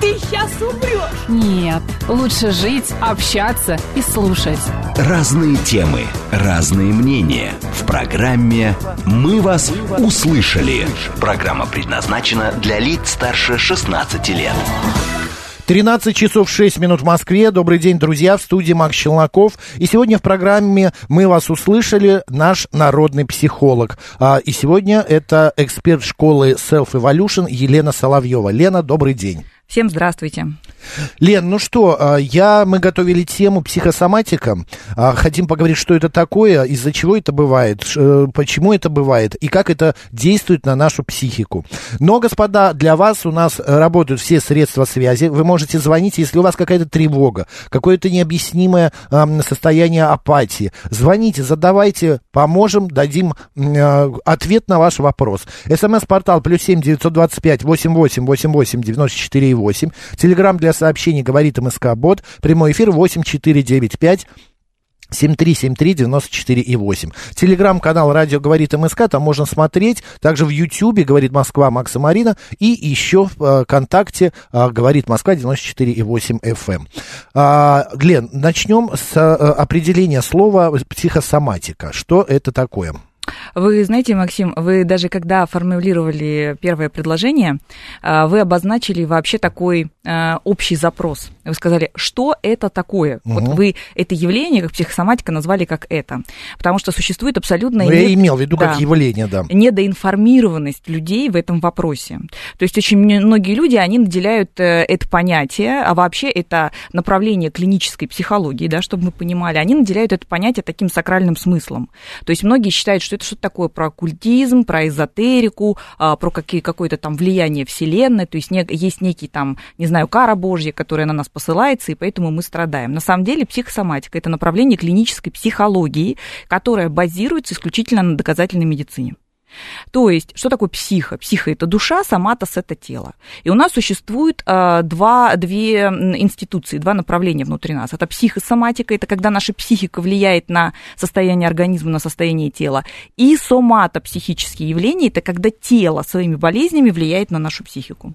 ты сейчас умрешь. Нет, лучше жить, общаться и слушать. Разные темы, разные мнения. В программе «Мы вас услышали». Программа предназначена для лиц старше 16 лет. 13 часов 6 минут в Москве. Добрый день, друзья, в студии Макс Челноков. И сегодня в программе «Мы вас услышали» наш народный психолог. А, и сегодня это эксперт школы Self Evolution Елена Соловьева. Лена, добрый день. Всем здравствуйте. Лен, ну что, а, я, мы готовили тему психосоматика. А, хотим поговорить, что это такое, из-за чего это бывает, э, почему это бывает и как это действует на нашу психику. Но, господа, для вас у нас работают все средства связи. Вы можете звонить, если у вас какая-то тревога, какое-то необъяснимое состояние апатии. Звоните, задавайте, поможем, дадим э, ответ на ваш вопрос. СМС-портал плюс семь девятьсот двадцать пять восемь восемь восемь восемь девяносто четыре 8. Телеграмм для сообщений говорит МСК Бот. Прямой эфир 8495 7373948 и 8. Телеграм-канал «Радио говорит МСК», там можно смотреть. Также в Ютьюбе «Говорит Москва» Макса Марина. И еще в э, ВКонтакте э, «Говорит Москва» 94 и 8 FM. А, Глен, начнем с э, определения слова «психосоматика». Что это такое? Вы знаете, Максим, вы даже когда формулировали первое предложение, а, вы обозначили вообще такой а, общий запрос. Вы сказали, что это такое? Угу. Вот вы это явление, как психосоматика, назвали как это. Потому что существует абсолютно... Ну, я имел в виду да, как явление, да. Недоинформированность людей в этом вопросе. То есть очень многие люди, они наделяют э, это понятие, а вообще это направление клинической психологии, да, чтобы мы понимали, они наделяют это понятие таким сакральным смыслом. То есть многие считают, что это что-то такое про оккультизм, про эзотерику, а, про какие, какое-то там влияние Вселенной, то есть не, есть некий там, не знаю, кара Божья, которая на нас посылается, и поэтому мы страдаем. На самом деле психосоматика – это направление клинической психологии, которое базируется исключительно на доказательной медицине. То есть, что такое психа? Психа – это душа, соматос – это тело. И у нас существует э, два, две институции, два направления внутри нас. Это психосоматика, это когда наша психика влияет на состояние организма, на состояние тела. И соматопсихические явления – это когда тело своими болезнями влияет на нашу психику.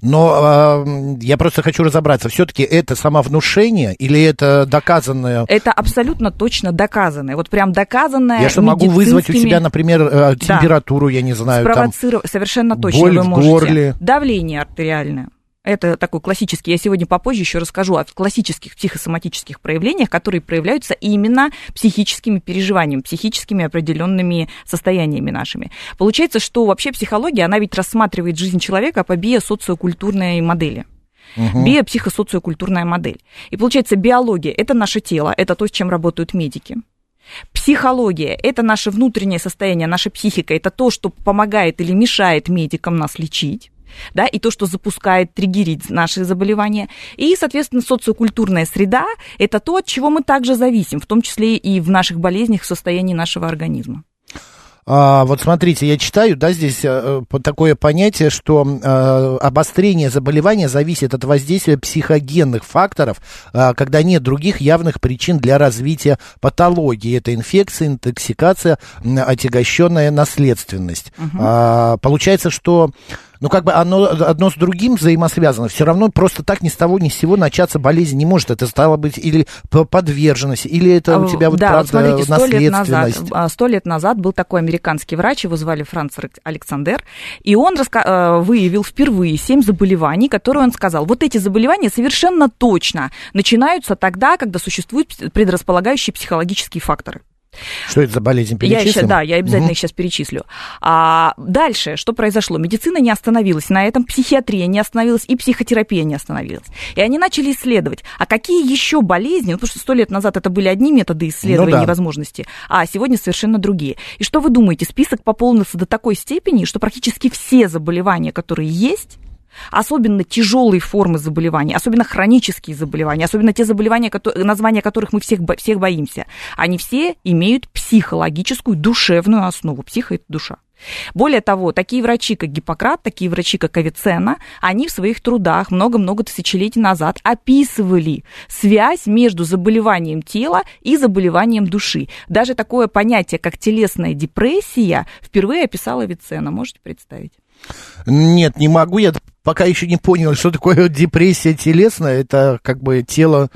Но э, я просто хочу разобраться, все-таки это самовнушение или это доказанное? Это абсолютно точно доказанное. Вот прям доказанное. Я что могу вызвать у себя, например, э, температуру, да. я не знаю, Спровоцировать, там, совершенно точно боль вы в можете. горле. Давление артериальное. Это такой классический, я сегодня попозже еще расскажу о классических психосоматических проявлениях, которые проявляются именно психическими переживаниями, психическими определенными состояниями нашими. Получается, что вообще психология, она ведь рассматривает жизнь человека по биосоциокультурной модели. Угу. Биопсихосоциокультурная модель. И получается, биология – это наше тело, это то, с чем работают медики. Психология – это наше внутреннее состояние, наша психика, это то, что помогает или мешает медикам нас лечить да, и то, что запускает, триггерит наши заболевания. И, соответственно, социокультурная среда – это то, от чего мы также зависим, в том числе и в наших болезнях, в состоянии нашего организма. А, вот смотрите, я читаю, да, здесь а, такое понятие, что а, обострение заболевания зависит от воздействия психогенных факторов, а, когда нет других явных причин для развития патологии. Это инфекция, интоксикация, отягощенная наследственность. Угу. А, получается, что ну, как бы оно одно с другим взаимосвязано. Все равно просто так ни с того ни с сего начаться болезнь не может. Это стало быть или подверженность, или это у тебя вот да, правда смотрите, сто наследственность. Лет назад, а, сто лет назад был такой американский врач, его звали Франц Александр, и он раска- э, выявил впервые семь заболеваний, которые он сказал, вот эти заболевания совершенно точно начинаются тогда, когда существуют предрасполагающие психологические факторы. Что это за болезнь? Я еще, да, я обязательно угу. их сейчас перечислю. А, дальше, что произошло? Медицина не остановилась на этом, психиатрия не остановилась и психотерапия не остановилась. И они начали исследовать, а какие еще болезни, ну, потому что сто лет назад это были одни методы исследования ну, да. возможности, а сегодня совершенно другие. И что вы думаете, список пополнился до такой степени, что практически все заболевания, которые есть, особенно тяжелые формы заболеваний, особенно хронические заболевания, особенно те заболевания, которые, названия которых мы всех, всех боимся, они все имеют психологическую, душевную основу. Психо – это душа. Более того, такие врачи, как Гиппократ, такие врачи, как Авиценна, они в своих трудах много-много тысячелетий назад описывали связь между заболеванием тела и заболеванием души. Даже такое понятие, как телесная депрессия, впервые описала Авиценна. Можете представить? Нет, не могу. Я пока еще не понял, что такое депрессия телесная. Это как бы тело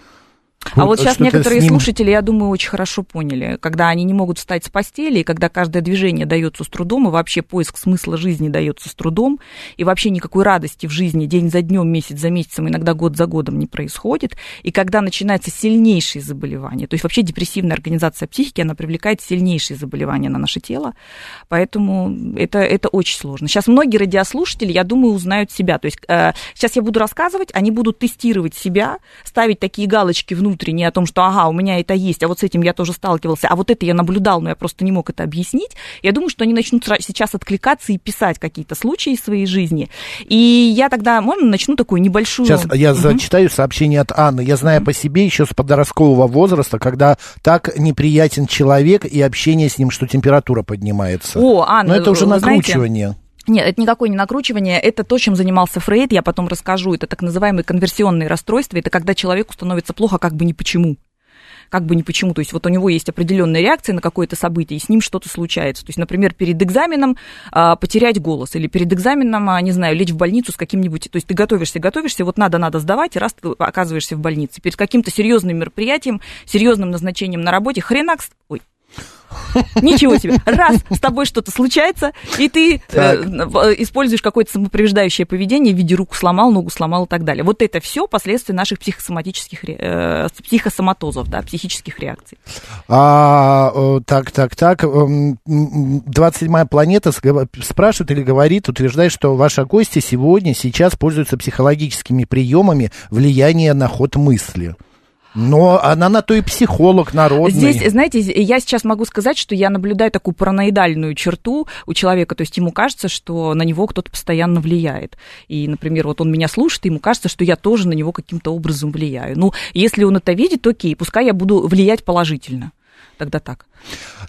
а вот сейчас некоторые ним... слушатели, я думаю, очень хорошо поняли, когда они не могут встать с постели, и когда каждое движение дается с трудом, и вообще поиск смысла жизни дается с трудом, и вообще никакой радости в жизни день за днем, месяц за месяцем, иногда год за годом не происходит, и когда начинается сильнейшие заболевания, то есть вообще депрессивная организация психики, она привлекает сильнейшие заболевания на наше тело, поэтому это, это очень сложно. Сейчас многие радиослушатели, я думаю, узнают себя, то есть э, сейчас я буду рассказывать, они будут тестировать себя, ставить такие галочки внутрь внутреннее о том, что ага, у меня это есть, а вот с этим я тоже сталкивался, а вот это я наблюдал, но я просто не мог это объяснить, я думаю, что они начнут сейчас откликаться и писать какие-то случаи из своей жизни. И я тогда, можно, начну такую небольшую... Сейчас я угу. зачитаю сообщение от Анны. Я знаю по себе еще с подросткового возраста, когда так неприятен человек и общение с ним, что температура поднимается. О, Анна, Но это уже накручивание. Знаете, нет, это никакое не накручивание, это то, чем занимался Фрейд, я потом расскажу. Это так называемые конверсионные расстройства, это когда человеку становится плохо как бы не почему как бы не почему. То есть вот у него есть определенная реакция на какое-то событие, и с ним что-то случается. То есть, например, перед экзаменом а, потерять голос, или перед экзаменом, а, не знаю, лечь в больницу с каким-нибудь... То есть ты готовишься, готовишься, вот надо-надо сдавать, и раз ты оказываешься в больнице. Перед каким-то серьезным мероприятием, серьезным назначением на работе, хренак... Ой, Ничего себе. Раз с тобой что-то случается, и ты э, используешь какое-то самоповреждающее поведение в виде руку сломал, ногу сломал и так далее. Вот это все последствия наших психосоматических, э, психосоматозов, да, психических реакций. А, так, так, так. 27-я эм, планета спрашивает или говорит, утверждает, что ваша гостья сегодня, сейчас пользуется психологическими приемами влияния на ход мысли. Но она на то и психолог народный. Здесь, знаете, я сейчас могу сказать, что я наблюдаю такую параноидальную черту у человека, то есть ему кажется, что на него кто-то постоянно влияет. И, например, вот он меня слушает, и ему кажется, что я тоже на него каким-то образом влияю. Ну, если он это видит, окей, пускай я буду влиять положительно тогда так.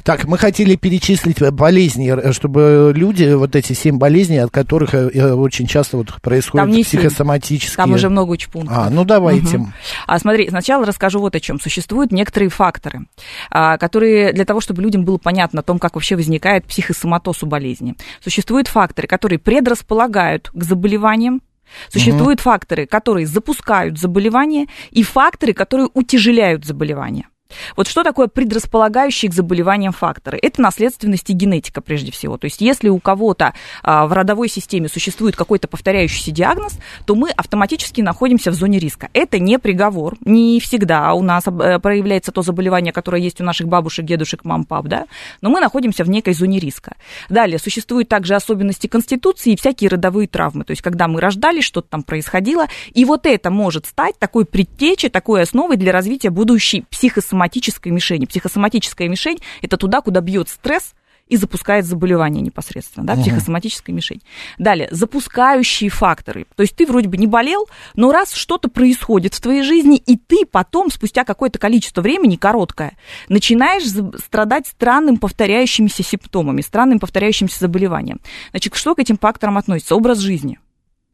Так, мы хотели перечислить болезни, э, чтобы люди, вот эти семь болезней, от которых э, э, очень часто вот происходят Там психосоматические... Там уже много очень пунктов. А, ну давайте. Угу. А, смотри, сначала расскажу вот о чем. Существуют некоторые факторы, а, которые для того, чтобы людям было понятно о том, как вообще возникает психосоматоз у болезни. Существуют факторы, которые предрасполагают к заболеваниям, Существуют угу. факторы, которые запускают заболевание, и факторы, которые утяжеляют заболевание. Вот что такое предрасполагающие к заболеваниям факторы? Это наследственность и генетика прежде всего. То есть если у кого-то а, в родовой системе существует какой-то повторяющийся диагноз, то мы автоматически находимся в зоне риска. Это не приговор. Не всегда у нас э, проявляется то заболевание, которое есть у наших бабушек, дедушек, мам, пап, да? Но мы находимся в некой зоне риска. Далее, существуют также особенности конституции и всякие родовые травмы. То есть когда мы рождались, что-то там происходило. И вот это может стать такой предтечей, такой основой для развития будущей психосоматики соматической мишени. Психосоматическая мишень – это туда, куда бьет стресс, и запускает заболевание непосредственно, да, психосоматическая мишень. Далее, запускающие факторы. То есть ты вроде бы не болел, но раз что-то происходит в твоей жизни, и ты потом, спустя какое-то количество времени, короткое, начинаешь страдать странным повторяющимися симптомами, странным повторяющимся заболеванием. Значит, что к этим факторам относится? Образ жизни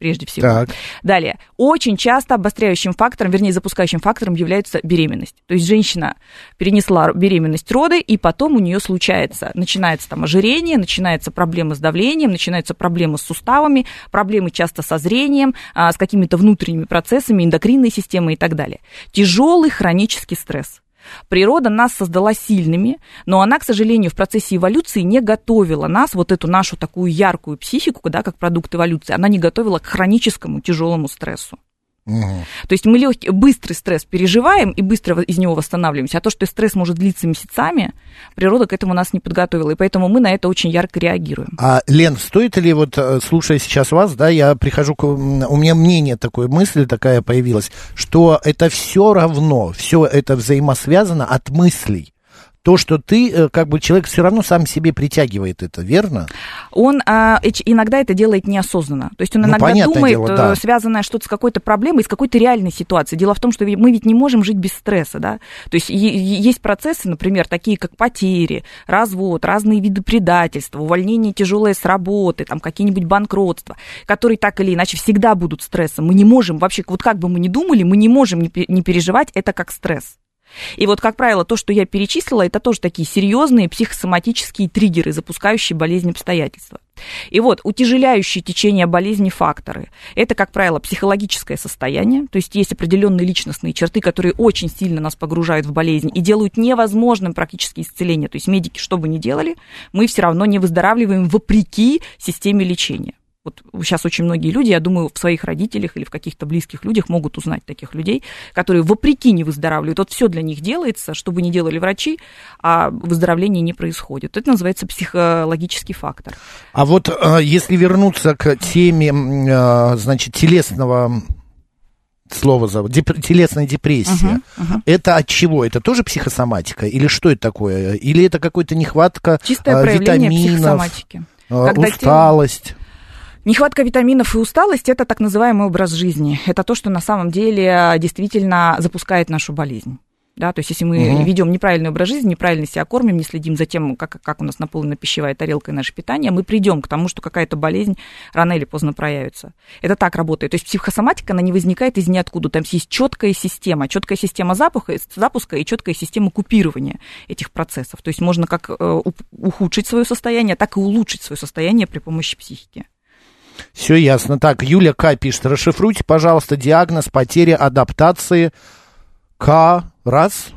прежде всего. Так. Далее, очень часто обостряющим фактором, вернее, запускающим фактором является беременность. То есть женщина перенесла беременность роды, и потом у нее случается, начинается там ожирение, начинаются проблемы с давлением, начинаются проблемы с суставами, проблемы часто со зрением, а, с какими-то внутренними процессами, эндокринной системой и так далее. Тяжелый хронический стресс. Природа нас создала сильными, но она, к сожалению, в процессе эволюции не готовила нас, вот эту нашу такую яркую психику, да, как продукт эволюции, она не готовила к хроническому тяжелому стрессу. Угу. То есть мы легкий, быстрый стресс переживаем и быстро из него восстанавливаемся, а то, что стресс может длиться месяцами, природа к этому нас не подготовила, и поэтому мы на это очень ярко реагируем. А, Лен, стоит ли, вот э, слушая сейчас вас, да, я прихожу к... У меня мнение такое, мысль такая появилась, что это все равно, все это взаимосвязано от мыслей. То, что ты, э, как бы человек все равно сам себе притягивает это, верно? Он а, иногда это делает неосознанно. То есть он Ну, иногда понятное думает, дело, да. э, связанное что-то с какой-то проблемой, с какой-то реальной ситуацией. Дело в том, что мы ведь не можем жить без стресса, да. То есть есть процессы, например, такие как потери, развод, разные виды предательства, увольнение тяжелое с работы, там какие-нибудь банкротства, которые так или иначе всегда будут стрессом. Мы не можем вообще, вот как бы мы ни думали, мы не можем не переживать это как стресс. И вот, как правило, то, что я перечислила, это тоже такие серьезные психосоматические триггеры, запускающие болезнь обстоятельства. И вот утяжеляющие течение болезни факторы. Это, как правило, психологическое состояние, то есть есть определенные личностные черты, которые очень сильно нас погружают в болезнь и делают невозможным практически исцеление. То есть медики, что бы ни делали, мы все равно не выздоравливаем вопреки системе лечения. Вот сейчас очень многие люди, я думаю, в своих родителях или в каких-то близких людях могут узнать таких людей, которые вопреки не выздоравливают. Вот все для них делается, что бы ни делали врачи, а выздоровление не происходит. Это называется психологический фактор. А вот э, если вернуться к теме, э, значит, телесного слова зовут, деп- телесная депрессия, это от чего? Это тоже психосоматика? Или что это такое? Или это какая-то нехватка Чистое проявление витаминов, психосоматики. Когда усталость? Нехватка витаминов и усталость – это так называемый образ жизни. Это то, что на самом деле действительно запускает нашу болезнь. Да, то есть если мы Мгм. ведем неправильный образ жизни, неправильно себя кормим, не следим за тем, как, как у нас наполнена пищевая тарелка и наше питание, мы придем к тому, что какая-то болезнь рано или поздно проявится. Это так работает. То есть психосоматика, она не возникает из ниоткуда. Там есть четкая система, четкая система запуска, запуска и четкая система купирования этих процессов. То есть можно как э, ухудшить свое состояние, так и улучшить свое состояние при помощи психики. Все ясно. Так, Юля К. пишет, расшифруйте, пожалуйста, диагноз потери адаптации К. Раз.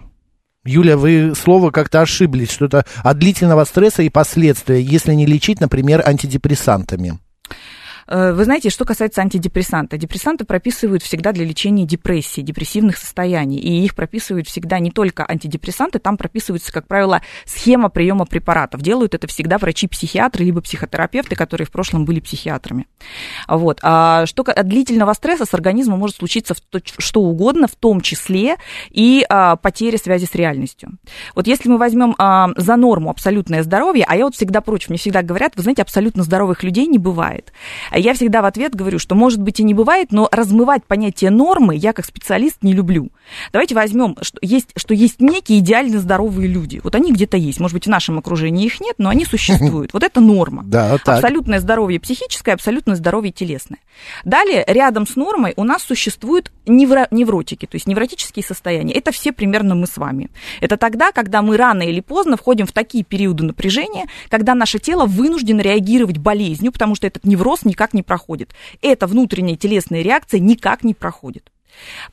Юля, вы слово как-то ошиблись, что-то от длительного стресса и последствия, если не лечить, например, антидепрессантами. Э, Вы знаете, что касается антидепрессанта, депрессанты прописывают всегда для лечения депрессии, депрессивных состояний, и их прописывают всегда не только антидепрессанты, там прописывается, как правило, схема приема препаратов. Делают это всегда врачи-психиатры, либо психотерапевты, которые в прошлом были психиатрами. Вот. А что от длительного стресса с организмом может случиться то- что угодно, в том числе и а, потеря связи с реальностью. Вот если мы возьмем а, за норму абсолютное здоровье, а я вот всегда против, мне всегда говорят, вы знаете, абсолютно здоровых людей не бывает. Я всегда в ответ говорю, что может быть и не бывает, но размывать понятие нормы я как специалист не люблю. Давайте возьмем, что есть, что есть некие идеально здоровые люди. Вот они где-то есть. Может быть, в нашем окружении их нет, но они существуют. Вот это норма. Да, так. Абсолютное здоровье психическое, абсолютное здоровье телесное. Далее, рядом с нормой у нас существуют невро- невротики, то есть невротические состояния. Это все примерно мы с вами. Это тогда, когда мы рано или поздно входим в такие периоды напряжения, когда наше тело вынуждено реагировать болезнью, потому что этот невроз никак не проходит. Эта внутренняя телесная реакция никак не проходит.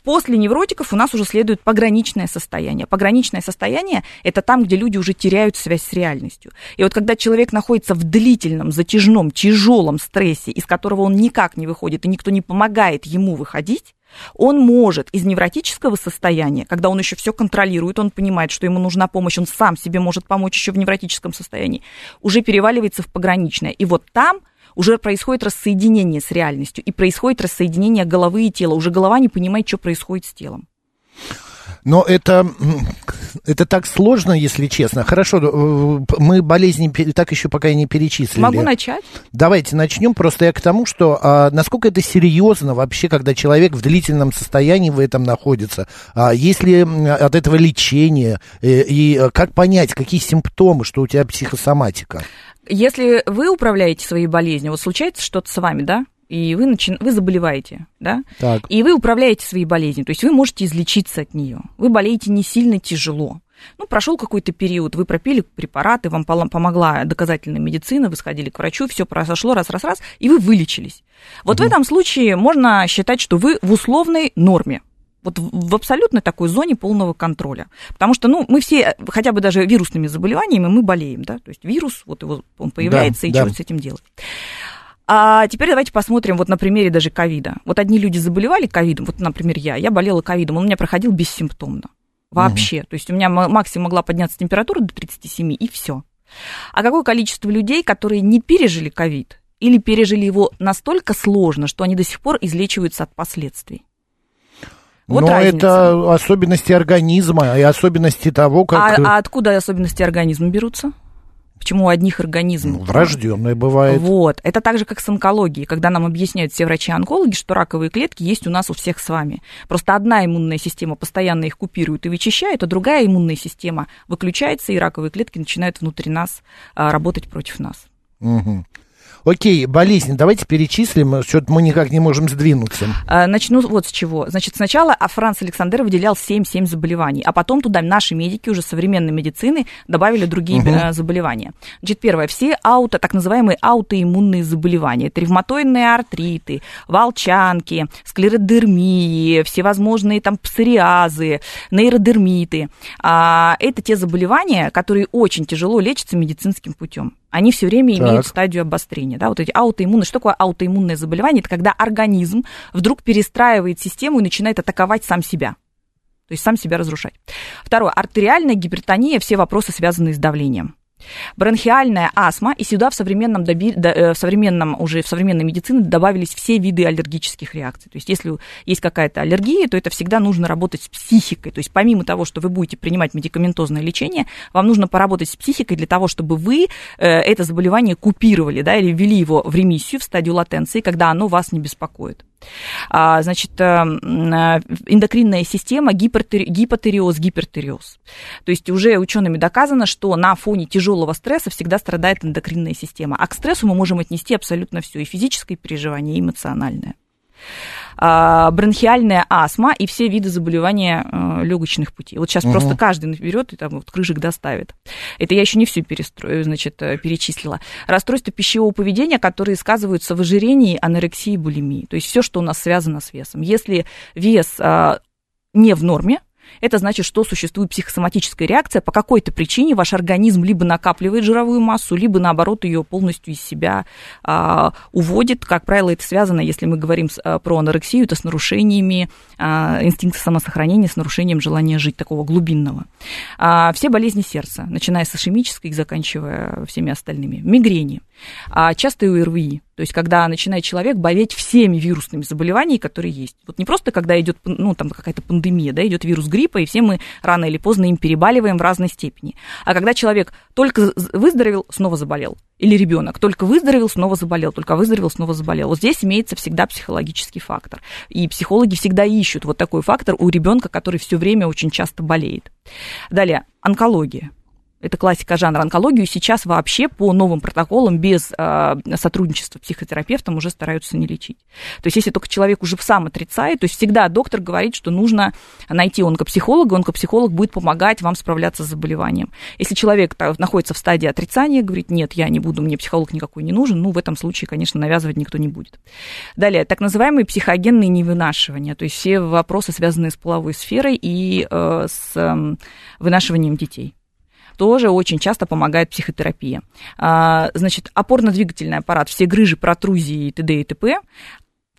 После невротиков у нас уже следует пограничное состояние. Пограничное состояние – это там, где люди уже теряют связь с реальностью. И вот когда человек находится в длительном, затяжном, тяжелом стрессе, из которого он никак не выходит, и никто не помогает ему выходить, он может из невротического состояния, когда он еще все контролирует, он понимает, что ему нужна помощь, он сам себе может помочь еще в невротическом состоянии, уже переваливается в пограничное. И вот там уже происходит рассоединение с реальностью, и происходит рассоединение головы и тела. Уже голова не понимает, что происходит с телом. Но это, это так сложно, если честно. Хорошо, э, мы болезни так еще пока и не перечислили. Могу начать? Давайте начнем. Просто я к тому, что а, насколько это серьезно вообще, когда человек в длительном состоянии в этом находится. А, есть ли от этого лечение? Э, и э, как понять, какие симптомы, что у тебя психосоматика? Если вы управляете своей болезнью, вот случается что-то с вами, да, и вы, начи... вы заболеваете, да, Так. и вы управляете своей болезнью, то есть вы можете излечиться от нее. Вы болеете не сильно тяжело. Ну, прошел какой-то период, вы пропили препараты, вам помогла доказательная медицина, вы сходили к врачу, все произошло раз-раз-раз, и вы вылечились. Вот в этом случае можно считать, что вы в условной норме. Вот в абсолютно такой зоне полного контроля. Потому что, ну, мы все, хотя бы даже вирусными заболеваниями, мы болеем, да, то есть вирус, вот его, он появляется, и да. что с этим делать. А теперь давайте посмотрим вот на примере даже ковида. Вот одни люди заболевали ковидом, вот, например, я, я болела ковидом, он у меня проходил бессимптомно. Вообще. То есть у меня максимум могла подняться температура до 37, и все. А какое количество людей, которые не пережили ковид, или пережили его настолько сложно, что они до сих пор излечиваются от последствий? Вот Но разница. это особенности организма и особенности того, как... А, а откуда особенности организма берутся? Почему у одних организм? Ну, врожденное бывает. Вот. Это так же, как с онкологией, когда нам объясняют все врачи-онкологи, что раковые клетки есть у нас у всех с вами. Просто одна иммунная система постоянно их купирует и вычищает, а другая иммунная система выключается, и раковые клетки начинают внутри нас а, работать против нас. Мгм. Окей, болезнь, давайте перечислим, что-то мы никак не можем сдвинуться. А, Начну вот с чего. Значит, сначала а, Франц Александр выделял 7-7 заболеваний, а потом туда наши медики уже современной медицины добавили другие э, заболевания. Значит, первое, все ауто, так называемые аутоиммунные заболевания. Это ревматоидные артриты, волчанки, склеродермии, всевозможные там псориазы, нейродермиты. Это те заболевания, которые очень тяжело лечатся медицинским путем. Они все время Так. имеют стадию обострения. Да, вот эти аутоиммунные. Что такое аутоиммунное заболевание? Это когда организм вдруг перестраивает систему и начинает атаковать сам себя. То есть сам себя разрушать. Второе. Артериальная гипертония, все вопросы, связанные с давлением. Бронхиальная астма, и сюда в современном, доби- э, в современном уже в современной медицине добавились все виды аллергических реакций. То есть если есть какая-то аллергия, то это всегда нужно работать с психикой. То есть помимо того, что вы будете принимать медикаментозное лечение, вам нужно поработать с психикой для того, чтобы вы э, это заболевание купировали, да, или ввели его в ремиссию, в стадию латенции, когда оно вас не беспокоит. А, значит, э, м, э, эндокринная система, гипотериоз, гипертериоз. То есть уже учеными доказано, что на фоне тяжелого стресса всегда страдает эндокринная система. А к стрессу мы можем отнести абсолютно все, и физическое переживание, и эмоциональное. А, бронхиальная астма и все виды заболевания э, легочных путей. Вот сейчас Мгм. просто каждый берет и там вот крыжик доставит. Это я еще не всю перестрою, значит, э, перечислила. Расстройства пищевого поведения, которые сказываются в ожирении, анорексии, булимии. То есть все, что у нас связано с весом. Если вес а, не в норме, это значит, что существует психосоматическая реакция. По какой-то причине ваш организм либо накапливает жировую массу, либо наоборот ее полностью из себя а, уводит. Как правило, это связано, если мы говорим с- а, про анорексию, это с нарушениями а, инстинкта самосохранения, с нарушением желания жить, такого глубинного. А, все болезни сердца, начиная с ишемической и заканчивая всеми остальными. Мигрени, а, частые ОРВИ, то есть когда начинает человек болеть всеми вирусными заболеваниями, которые есть. Вот не просто когда идет ну, там какая-то пандемия, да, идет вирус гриппа, и все мы рано или поздно им перебаливаем в разной степени. А когда человек только выздоровел, снова заболел. Или ребенок только выздоровел, снова заболел, только выздоровел, снова заболел. Вот здесь имеется всегда психологический фактор. И психологи всегда ищут вот такой фактор у ребенка, который все время очень часто болеет. Далее, онкология. Это классика жанра онкологию. Сейчас вообще по новым протоколам без э, сотрудничества психотерапевтом уже стараются не лечить. То есть если только человек уже сам отрицает, то есть всегда доктор говорит, что нужно найти онкопсихолога, онкопсихолог будет помогать вам справляться с заболеванием. Если человек та- находится в стадии отрицания, говорит, нет, я не буду, мне психолог никакой не нужен, ну, в этом случае, конечно, навязывать никто не будет. Далее, так называемые психогенные невынашивания, то есть все вопросы, связанные с половой сферой и э, с э, вынашиванием детей тоже очень часто помогает психотерапия. А, значит, опорно-двигательный аппарат, все грыжи, протрузии и т.д. и т.п.,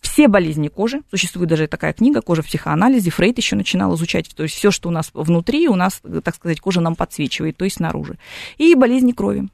все болезни кожи, существует даже такая книга «Кожа в психоанализе», Фрейд еще начинал изучать, то есть все, что у нас внутри, у нас, так сказать, кожа нам подсвечивает, то есть снаружи. И болезни крови,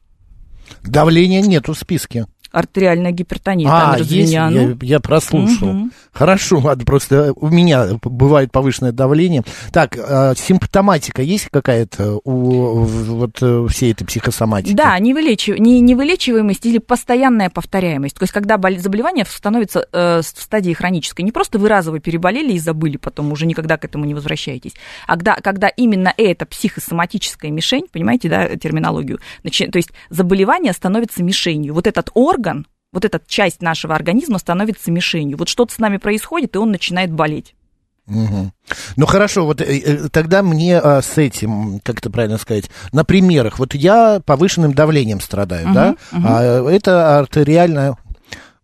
Давления нету в списке. Артериальная гипертония, а, есть, я, Звеняну. я прослушал. Мгм. Хорошо, ладно, просто у меня бывает повышенное давление. Так, а, симптоматика есть какая-то у вот э, всей этой психосоматики? Да, невылечив... не, невылечиваемость или постоянная повторяемость. То есть, когда бол- заболевание становится э, в стадии хронической. Не просто вы разово переболели и забыли, потом уже никогда к этому не возвращаетесь. А когда, когда именно эта психосоматическая мишень, понимаете, да, терминологию, то есть заболевание становится мишенью. Вот этот орган, вот эта часть нашего организма становится мишенью. Вот что-то с нами происходит, и он начинает болеть. Мгм. Ну хорошо, вот э, э, тогда мне а, с этим, как это правильно сказать, на примерах. Вот я повышенным давлением страдаю, Мгм, да? мгм. А, это артериальная,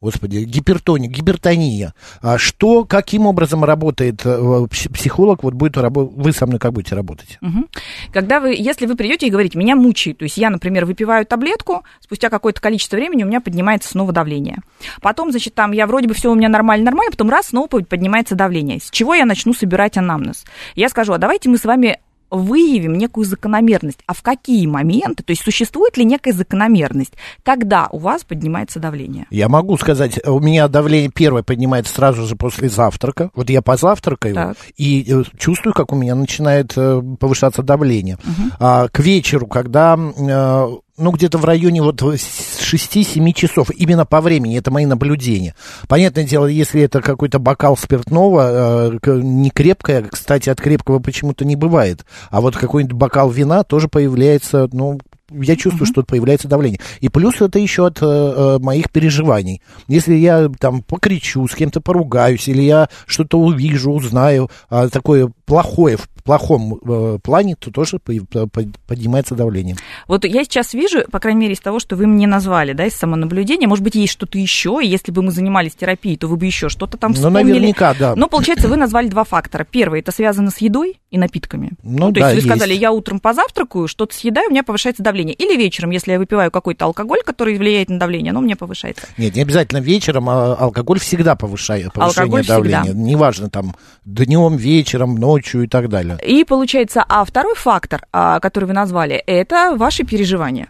господи, гипертония, гипертония. А что, каким образом работает э, пс- психолог? Вот будет работать, вы со мной как будете работать? Мгм. Когда вы, если вы придете и говорите, меня мучает, то есть я, например, выпиваю таблетку, спустя какое-то количество времени у меня поднимается снова давление. Потом, значит, там я вроде бы все у меня нормально, нормально, потом раз, снова поднимается давление. С чего я начну собирать анамнез? Я скажу, а давайте мы с вами выявим некую закономерность. А в какие моменты, то есть существует ли некая закономерность, когда у вас поднимается давление? Я могу сказать, у меня давление первое поднимается сразу же после завтрака. Вот я позавтракаю Так. и э, чувствую, как у меня начинает э, повышаться давление. А, к вечеру, когда, э, ну, где-то в районе вот 6-7 часов, именно по времени, это мои наблюдения. Понятное дело, если это какой-то бокал спиртного, э, не крепкое, кстати, от крепкого почему-то не бывает, а вот какой-нибудь бокал вина тоже появляется, ну, я чувствую, что появляется давление. И плюс это еще от э, э, моих переживаний. Если я там покричу, с кем-то поругаюсь, или я что-то увижу, узнаю, а, такое плохое в плохом э, плане, то тоже по- по- поднимается давление. Вот я сейчас вижу, по крайней мере, из того, что вы мне назвали, да, из самонаблюдения, может быть, есть что-то еще, и если бы мы занимались терапией, то вы бы еще что-то там Ну, вспомнили. наверняка, да. Но, получается, вы назвали два фактора. Первый, это связано с едой и напитками. Ну, то да, есть вы сказали, есть. я утром позавтракаю, что-то съедаю, у меня повышается давление. Или вечером, если я выпиваю какой-то алкоголь, который влияет на давление, оно у меня повышается. Нет, не обязательно вечером, а алкоголь всегда повышает повышение Алкоголь давления. всегда. Неважно, там, днем, вечером, ночью и так далее. И получается, а второй фактор, а, который вы назвали, это ваши переживания.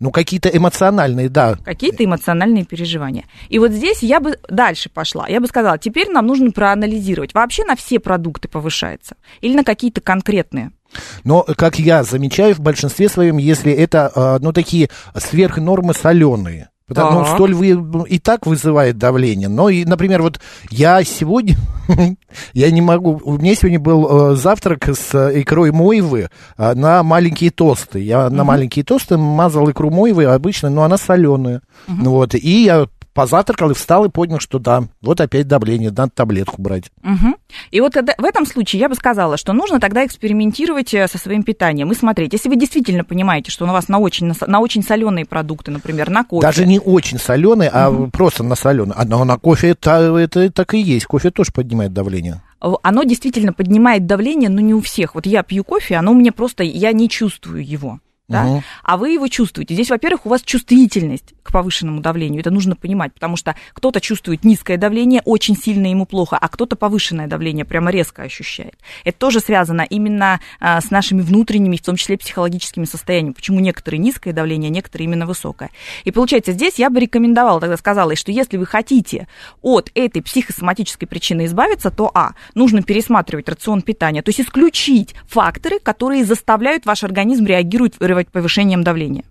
Ну, какие-то эмоциональные, да. какие-то эмоциональные переживания. И вот здесь я бы дальше пошла. Я бы сказала, теперь нам нужно проанализировать, вообще на все продукты повышается или на какие-то конкретные. Но, как я замечаю, в большинстве своем, если это, а, ну, такие сверхнормы соленые, Потому Так. что столь вы, ну, и так вызывает давление. Но, и, например, вот я сегодня, я не могу, у меня сегодня был э, завтрак с э, икрой мойвы э, на маленькие тосты. Я на маленькие тосты мазал икру мойвы обычно, но она соленая. Вот, и я позавтракал и встал и понял, что да, вот опять давление, надо таблетку брать. Мгм. И вот в этом случае я бы сказала, что нужно тогда экспериментировать э, со своим питанием и смотреть. Если вы действительно понимаете, что у вас на очень, на, очень соленые продукты, например, на кофе. Даже не очень соленый, а просто на соленый. А на кофе это, это так и есть. Кофе тоже поднимает давление. Оно действительно поднимает давление, но не у всех. Вот я пью кофе, оно мне просто, я не чувствую его. Да? Мгм. А вы его чувствуете. Здесь, во-первых, у вас чувствительность к повышенному давлению. Это нужно понимать, потому что кто-то чувствует низкое давление, очень сильно ему плохо, а кто-то повышенное давление прямо резко ощущает. Это тоже связано именно а, с нашими внутренними, в том числе психологическими состояниями. Почему некоторые низкое давление, а некоторые именно высокое. И получается, здесь я бы рекомендовала, тогда сказала, что если вы хотите от этой психосоматической причины избавиться, то а, нужно пересматривать рацион питания, то есть исключить факторы, которые заставляют ваш организм реагировать повышением давления.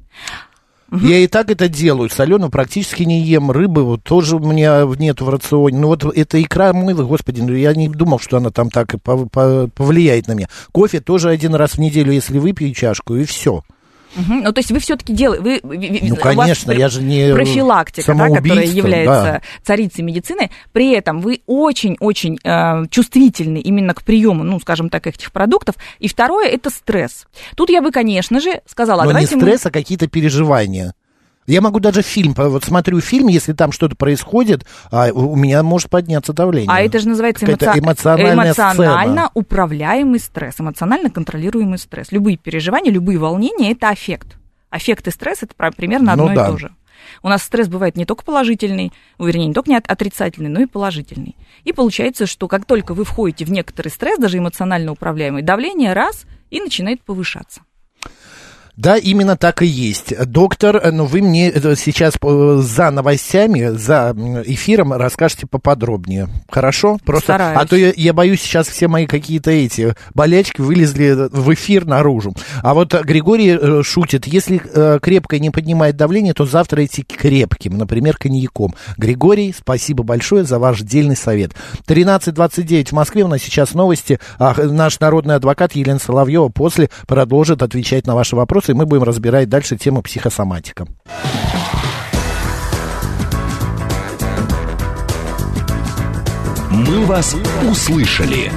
Я и так это делаю. Соленую практически не ем. Рыбы вот тоже у меня нет в рационе. Ну вот эта икра мойвы, господи, ну я не думал, что она там так повлияет на меня. Кофе тоже один раз в неделю, если выпью чашку, и все. Мгм. Ну, то есть вы все-таки делаете... Вы, Ну, конечно, я же не Профилактика, да, которая является да. царицей медицины. При этом вы очень-очень э, чувствительны именно к приему, ну, скажем так, этих продуктов. И второе – это стресс. Тут я бы, конечно же, сказала, а Но не давайте мы- стресс, а какие-то переживания. Я могу даже фильм, вот смотрю фильм, если там что-то происходит, а у меня может подняться давление. А это же называется эмоци- эмоциональная эмоционально сцена. управляемый стресс, эмоционально контролируемый стресс. Любые переживания, любые волнения – это аффект. Аффект и стресс – это примерно Ну одно да. и то же. У нас стресс бывает не только положительный, ну, вернее, не только не отрицательный, но и положительный. И получается, что как только вы входите в некоторый стресс, даже эмоционально управляемый, давление раз и начинает повышаться. Да, именно так и есть. Доктор, э, ну вы мне э, сейчас э, за новостями, за эфиром расскажете поподробнее. Хорошо? Просто, Постараюсь. а то я, я боюсь, сейчас все мои какие-то эти болячки вылезли в эфир наружу. А вот Григорий шутит, если крепкое не поднимает давление, то завтра идти крепким, например, коньяком. Григорий, спасибо большое за ваш дельный совет. 13.29 в Москве, у нас сейчас новости. А, наш народный адвокат Елена Соловьева после продолжит отвечать на ваши вопросы, и мы будем разбирать дальше тему психосоматика. «Мы вас услышали».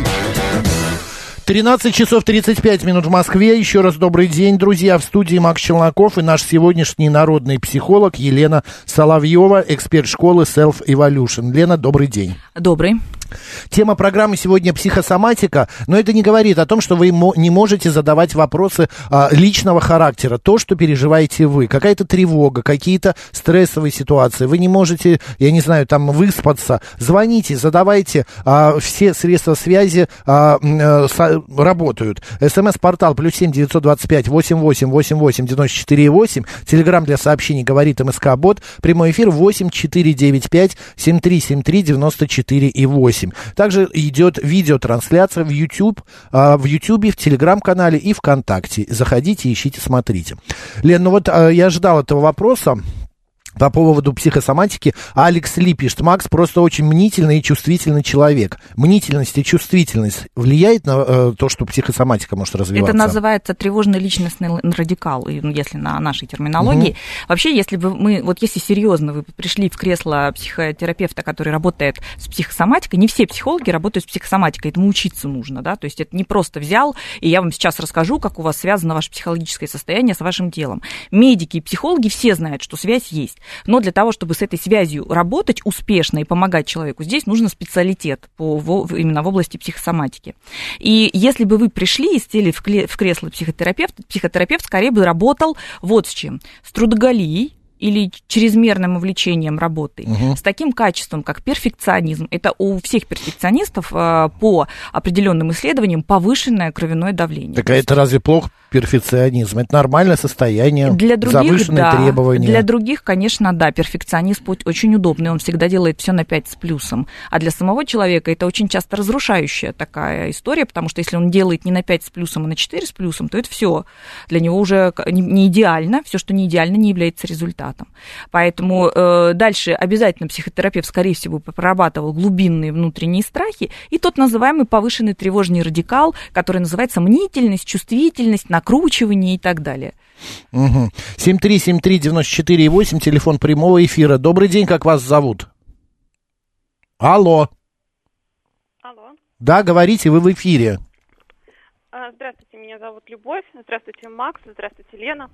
13 часов 35 минут в Москве. Еще раз добрый день, друзья. В студии Макс Челноков и наш сегодняшний народный психолог Елена Соловьева, эксперт школы Self Evolution. Лена, добрый день. Добрый. Тема программы сегодня психосоматика, но это не говорит о том, что вы не можете задавать вопросы а, личного характера, то, что переживаете вы, какая-то тревога, какие-то стрессовые ситуации, вы не можете, я не знаю, там выспаться, звоните, задавайте, а, все средства связи а, со- работают. СМС-портал плюс семь девятьсот двадцать пять восемь восемь восемь восемь девяносто четыре восемь, телеграмм для сообщений говорит МСК Бот, прямой эфир восемь четыре девять пять семь три семь три девяносто четыре и восемь. Также идет видеотрансляция в YouTube, а, в YouTube, в Телеграм-канале и ВКонтакте. Заходите, ищите, смотрите. Лен, ну вот а, я ожидал этого вопроса по поводу психосоматики. Алекс Ли пишет, Макс просто очень мнительный и чувствительный человек. Мнительность и чувствительность влияет на э, то, что психосоматика может развиваться? Это называется тревожный личностный радикал, ну, если на нашей терминологии. Вообще, если бы мы, вот если серьезно вы пришли в кресло психотерапевта, который работает с психосоматикой, не все психологи работают с психосоматикой, этому учиться нужно, да, то есть это не просто взял, и я вам сейчас расскажу, как у вас связано ваше психологическое состояние с вашим телом. Медики и психологи все знают, что связь есть, но для того, чтобы с этой связью работать успешно и помогать человеку, здесь нужно специалитет по, именно в области психосоматики. И если бы вы пришли и сели в, кле- в кресло психотерапевта, психотерапевт скорее бы работал вот с чем. С трудоголией, или чрезмерным увлечением работой, с таким качеством, как перфекционизм. Это у всех перфекционистов э, по определенным исследованиям повышенное кровяное давление. Так а это разве плохо перфекционизм? Это нормальное состояние, Для других, завышенные да. требования. Для других, конечно, да, перфекционист путь очень удобный, он всегда делает все на 5 с плюсом. А для самого человека это очень часто разрушающая такая история, потому что если он делает не на 5 с плюсом, а на 4 с плюсом, то это все для него уже не идеально, все, что не идеально, не является результатом. Поэтому э, дальше обязательно психотерапевт, скорее всего, прорабатывал глубинные внутренние страхи и тот называемый повышенный тревожный радикал, который называется мнительность, чувствительность, накручивание и так далее. Угу. 7373948, телефон прямого эфира. Добрый день, как вас зовут? Алло. Алло. Да, говорите, вы в эфире. А, Здравствуйте, меня зовут Любовь. Здравствуйте, Макс. Здравствуйте, Лена.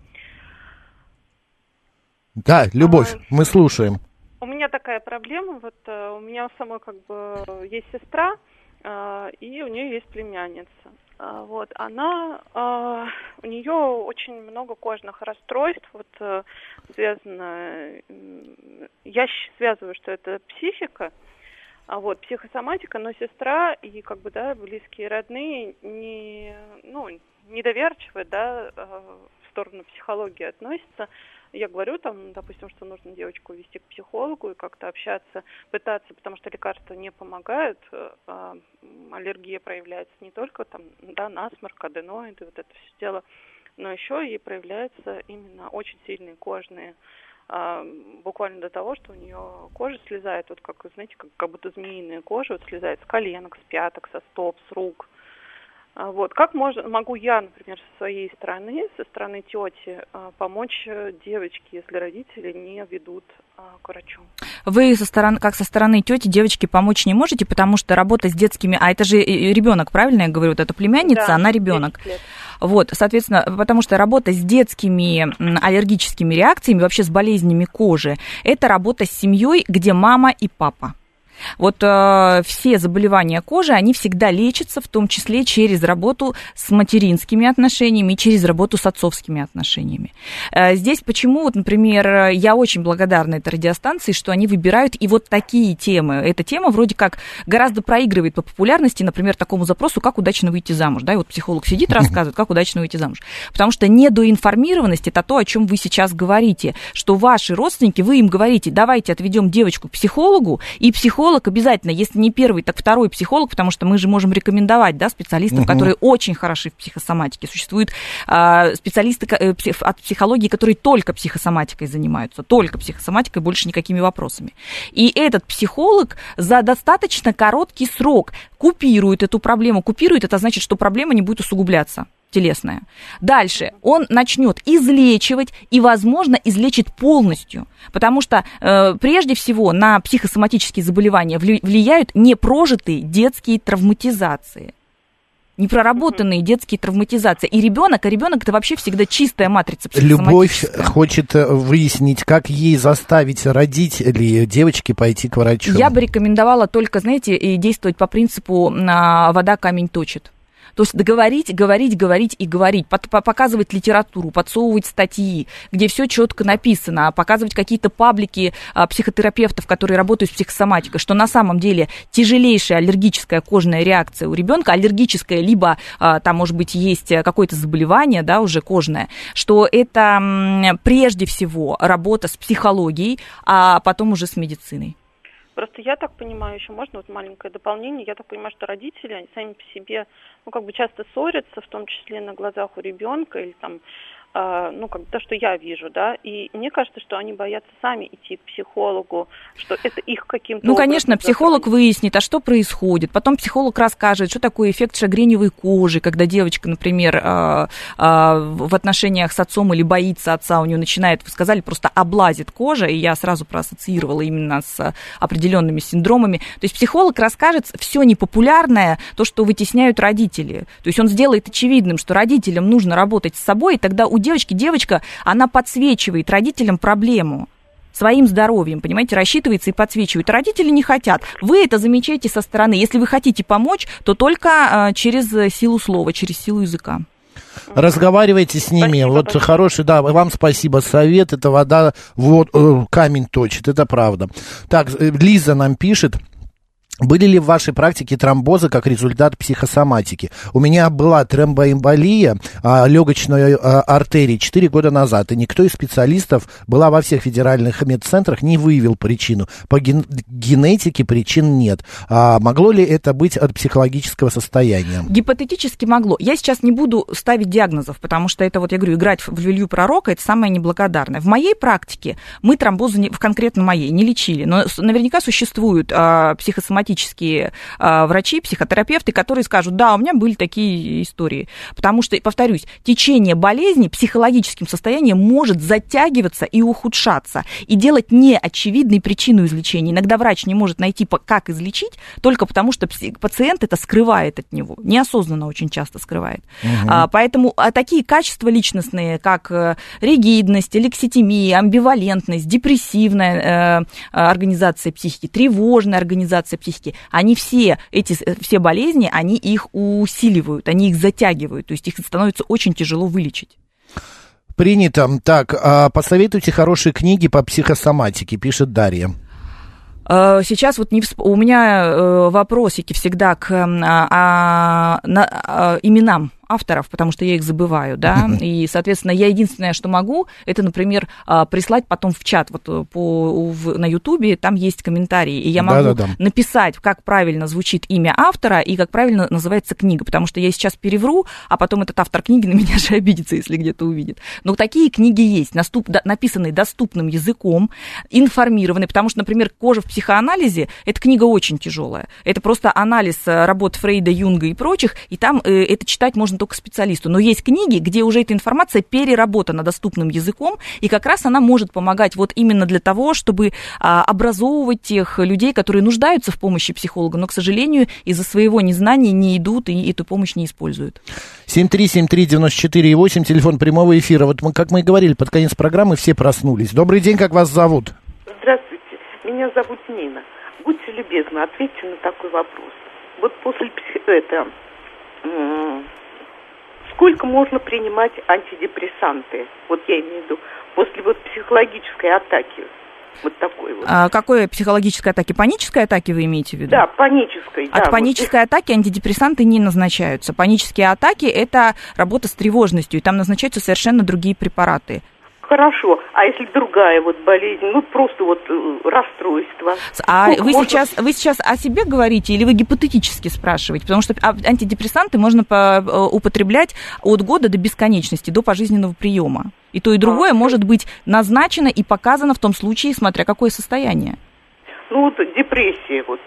Да, Любовь, А. мы слушаем. У меня такая проблема. Вот э, у меня у самой как бы есть сестра, э, и у нее есть племянница. А, Вот она, э, у нее очень много кожных расстройств, вот э, связано, я связываю, что это психика, а вот психосоматика, но сестра и как бы да близкие родные не ну недоверчивы да э, в сторону психологии относятся. Я говорю там, допустим, что нужно девочку вести к психологу и как-то общаться, пытаться, потому что лекарства не помогают, э, а, аллергия проявляется не только там, да, насморк, аденоиды, вот это все дело, но еще и проявляются именно очень сильные кожные а, буквально до того, что у нее кожа слезает, вот как, знаете, как, как будто змеиная кожа вот слезает с коленок, с пяток, со стоп, с рук. А, Вот. Как можно, могу я, например, со своей стороны, со стороны тети, а, помочь э, девочке, если родители не ведут а, к врачу? Вы со стороны, как со стороны тети девочки помочь не можете, потому что работа с детскими, а это же ребенок, правильно я говорю, вот эта племянница, Да, она ребенок. 10 лет. Вот, соответственно, потому что работа с детскими аллергическими реакциями, вообще с болезнями кожи, это работа с семьей, где мама и папа. Вот э, все заболевания кожи, они всегда лечатся, в том числе через работу с материнскими отношениями и через работу с отцовскими отношениями. Э, здесь почему, вот, например, я очень благодарна этой радиостанции, что они выбирают и вот такие темы. Эта тема вроде как гораздо проигрывает по популярности, например, такому запросу, как удачно выйти замуж. Да, и вот психолог сидит, рассказывает, как удачно выйти замуж. Потому что недоинформированность это то, о чем вы сейчас говорите, что ваши родственники, вы им говорите, давайте отведем девочку к психологу, и психолог обязательно, если не первый, так второй психолог, потому что мы же можем рекомендовать да, специалистов, Мгм. которые очень хороши в психосоматике. Существуют а, специалисты э, псих- от психологии, которые только психосоматикой занимаются, только психосоматикой, больше никакими вопросами. И этот психолог за достаточно короткий срок купирует эту проблему. Купирует, это значит, что проблема не будет усугубляться телесная. Дальше он начнет излечивать и, возможно, излечит полностью. Потому что э, прежде всего на психосоматические заболевания вли- влияют непрожитые детские травматизации. непроработанные детские травматизации. И ребенок, а ребенок это вообще всегда чистая матрица Любовь хочет э, выяснить, как ей заставить родителей девочки пойти к врачу. Я бы рекомендовала только, знаете, и действовать по принципу «вода камень точит». То есть договорить, говорить, говорить и говорить, под- по- показывать литературу, подсовывать статьи, где все четко написано, показывать какие-то паблики а, психотерапевтов, которые работают с психосоматикой, что на самом деле тяжелейшая аллергическая кожная реакция у ребенка, аллергическая, либо а, там, может быть, есть какое-то заболевание, да, уже кожное, что это м, прежде всего работа с психологией, а потом уже с медициной. Просто я так понимаю, еще можно вот маленькое дополнение. Я так понимаю, что родители, они сами по себе, ну, как бы часто ссорятся, в том числе на глазах у ребенка или там, ну, как то, что я вижу, да. И мне кажется, что они боятся сами идти к психологу, что это их каким-то Ну, конечно, психолог выяснит, а что происходит. Потом психолог расскажет, что такое эффект шагреневой кожи, когда девочка, например, а, а, в отношениях с отцом или боится отца, у нее начинает, вы сказали, просто облазит кожа, и я сразу проассоциировала именно с определенными синдромами. То есть психолог расскажет все непопулярное, то, что вытесняют родители. То есть он сделает очевидным, что родителям нужно работать с собой, и тогда у девочки, девочка, она подсвечивает родителям проблему своим здоровьем, понимаете, рассчитывается и подсвечивает. Родители не хотят. Вы это замечаете со стороны. Если вы хотите помочь, то только а, через силу слова, через силу языка. Разговаривайте с ними. Спасибо вот большое. хороший, да, вам спасибо. Совет, это вода, вот, э, камень точит, это правда. Так, э, Лиза нам пишет. Были ли в вашей практике тромбозы как результат психосоматики? У меня была тромбоэмболия а, легочной а, артерии 4 года назад, и никто из специалистов, была во всех федеральных медцентрах, не выявил причину. По ген- генетике причин нет. А могло ли это быть от психологического состояния? Гипотетически могло. Я сейчас не буду ставить диагнозов, потому что это, вот я говорю, играть в Илью пророка, это самое неблагодарное. В моей практике мы тромбозы, не- в конкретно моей, не лечили, но наверняка существуют а, психосоматические а, врачи, психотерапевты, которые скажут, да, у меня были такие истории. Потому что, повторюсь, течение болезни психологическим состоянием может затягиваться и ухудшаться, и делать неочевидной причину излечения. Иногда врач не может найти, как излечить, только потому что пациент это скрывает от него, неосознанно очень часто скрывает. А, поэтому а, такие качества личностные, как э, ригидность, лекситимия, амбивалентность, депрессивная э, организация психики, тревожная организация психики, они все, эти с- все болезни, они их усиливают, они их затягивают, то есть их становится очень тяжело вылечить. Принято. Так, а посоветуйте хорошие книги по психосоматике, пишет Дарья. Э, Сейчас вот не всп- у меня э, вопросики всегда к а, а, на- а, именам авторов, потому что я их забываю, да, и, соответственно, я единственное, что могу, это, например, а, прислать потом в чат вот э, по, в- на Ютубе, там есть комментарии, и я могу Да-да-да. написать, как правильно звучит имя автора и как правильно называется книга, потому что я сейчас перевру, а потом этот автор книги на меня же обидится, если где-то увидит. Но такие книги есть, наступ- да- написанные доступным языком, информированные, потому что, например, «Кожа в психоанализе» — это книга очень тяжелая. Это просто анализ э, работ Фрейда, Юнга и прочих, и там э, это читать можно только специалисту. Но есть книги, где уже эта информация переработана доступным языком, и как раз она может помогать вот именно для того, чтобы а, образовывать тех людей, которые нуждаются в помощи психолога, но, к сожалению, из-за своего незнания не идут и эту помощь не используют. 7373948, телефон прямого эфира. Вот мы, как мы и говорили, под конец программы все проснулись. Добрый день, как вас зовут? Здравствуйте, меня зовут Нина. Будьте любезны, ответьте на такой вопрос. Вот после это, сколько можно принимать антидепрессанты? Вот я имею в виду после вот психологической атаки. Вот такой вот. А какой психологической атаки? Панической атаки вы имеете в виду? Да, панической. да, От вот. панической атаки антидепрессанты не назначаются. Панические атаки – это работа с тревожностью, и там назначаются совершенно другие препараты. Хорошо. А если другая вот болезнь, ну просто вот э, расстройство? А Сколько вы можно- сейчас, вы сейчас о себе говорите или вы гипотетически спрашиваете? Потому что а- антидепрессанты можно по- э, употреблять от года до бесконечности, до пожизненного приема. И то, и другое А, может быть назначено и показано в том случае, смотря какое состояние. Ну вот депрессия вот.